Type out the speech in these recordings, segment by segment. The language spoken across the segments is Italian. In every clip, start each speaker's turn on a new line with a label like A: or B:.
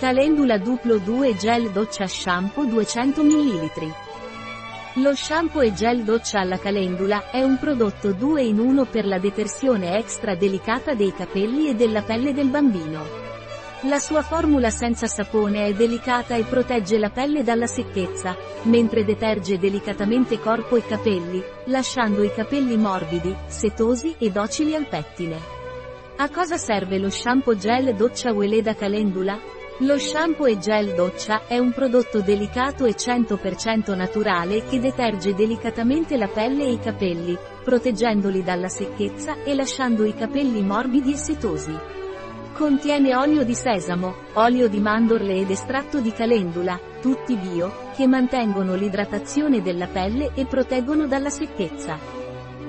A: Calendula Duplo 2 Gel Doccia Shampoo 200 ml. Lo shampoo e gel doccia alla calendula è un prodotto 2 in 1 per la detersione extra delicata dei capelli e della pelle del bambino. La sua formula senza sapone è delicata e protegge la pelle dalla secchezza, mentre deterge delicatamente corpo e capelli, lasciando i capelli morbidi, setosi e docili al pettine. A cosa serve lo shampoo gel doccia Weleda Calendula? Lo shampoo e gel doccia è un prodotto delicato e 100% naturale che deterge delicatamente la pelle e i capelli, proteggendoli dalla secchezza e lasciando i capelli morbidi e setosi. Contiene olio di sesamo, olio di mandorle ed estratto di calendula, tutti bio, che mantengono l'idratazione della pelle e proteggono dalla secchezza.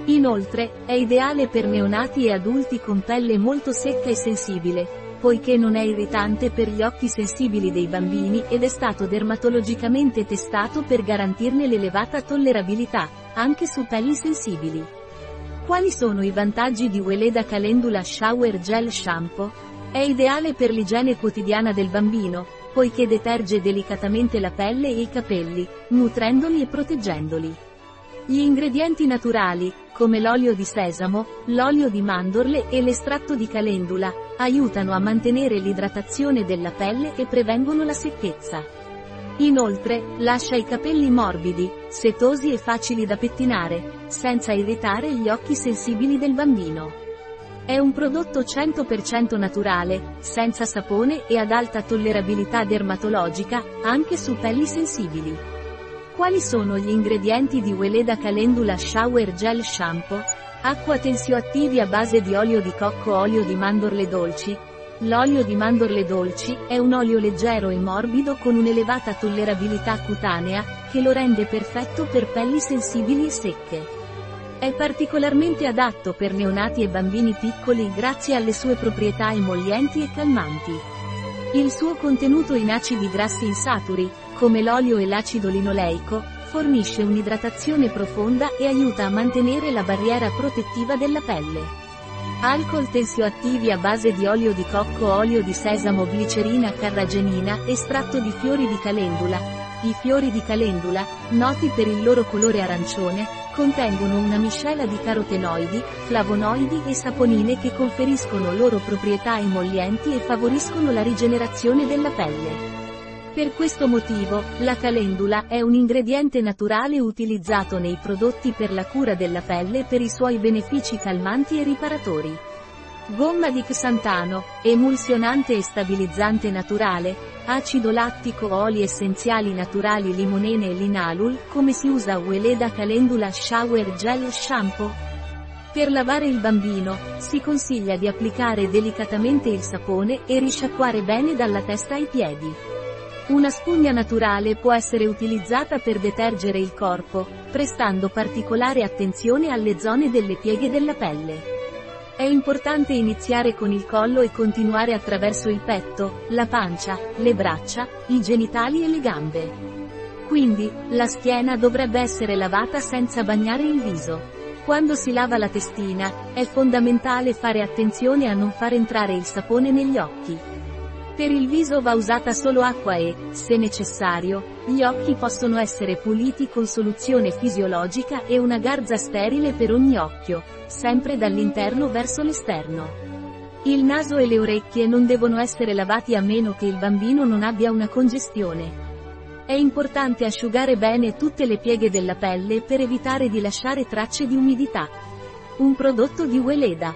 A: Inoltre, è ideale per neonati e adulti con pelle molto secca e sensibile, poiché non è irritante per gli occhi sensibili dei bambini ed è stato dermatologicamente testato per garantirne l'elevata tollerabilità, anche su pelli sensibili. Quali sono i vantaggi di Weleda Calendula Shower Gel Shampoo? È ideale per l'igiene quotidiana del bambino, poiché deterge delicatamente la pelle e i capelli, nutrendoli e proteggendoli. Gli ingredienti naturali, come l'olio di sesamo, l'olio di mandorle e l'estratto di calendula, aiutano a mantenere l'idratazione della pelle e prevengono la secchezza. Inoltre, lascia i capelli morbidi, setosi e facili da pettinare, senza irritare gli occhi sensibili del bambino. È un prodotto 100% naturale, senza sapone e ad alta tollerabilità dermatologica, anche su pelli sensibili. Quali sono gli ingredienti di Weleda Calendula Shower Gel Shampoo? Acqua tensioattivi a base di olio di cocco olio di mandorle dolci. L'olio di mandorle dolci è un olio leggero e morbido con un'elevata tollerabilità cutanea, che lo rende perfetto per pelli sensibili e secche. È particolarmente adatto per neonati e bambini piccoli grazie alle sue proprietà emollienti e calmanti. Il suo contenuto in acidi grassi insaturi, come l'olio e l'acido linoleico, fornisce un'idratazione profonda e aiuta a mantenere la barriera protettiva della pelle. Alcol tensioattivi a base di olio di cocco, olio di sesamo, glicerina carragenina, estratto di fiori di calendula. I fiori di calendula, noti per il loro colore arancione, contengono una miscela di carotenoidi, flavonoidi e saponine che conferiscono loro proprietà emollienti e favoriscono la rigenerazione della pelle. Per questo motivo, la calendula è un ingrediente naturale utilizzato nei prodotti per la cura della pelle per i suoi benefici calmanti e riparatori. Gomma di xantano, emulsionante e stabilizzante naturale, acido lattico oli essenziali naturali limonene e linalul, come si usa Weleda Calendula Shower Gel Shampoo? Per lavare il bambino, si consiglia di applicare delicatamente il sapone e risciacquare bene dalla testa ai piedi. Una spugna naturale può essere utilizzata per detergere il corpo, prestando particolare attenzione alle zone delle pieghe della pelle. È importante iniziare con il collo e continuare attraverso il petto, la pancia, le braccia, i genitali e le gambe. Quindi, la schiena dovrebbe essere lavata senza bagnare il viso. Quando si lava la testina, è fondamentale fare attenzione a non far entrare il sapone negli occhi. Per il viso va usata solo acqua e, se necessario, gli occhi possono essere puliti con soluzione fisiologica e una garza sterile per ogni occhio, sempre dall'interno verso l'esterno. Il naso e le orecchie non devono essere lavati a meno che il bambino non abbia una congestione. È importante asciugare bene tutte le pieghe della pelle per evitare di lasciare tracce di umidità. Un prodotto di Weleda.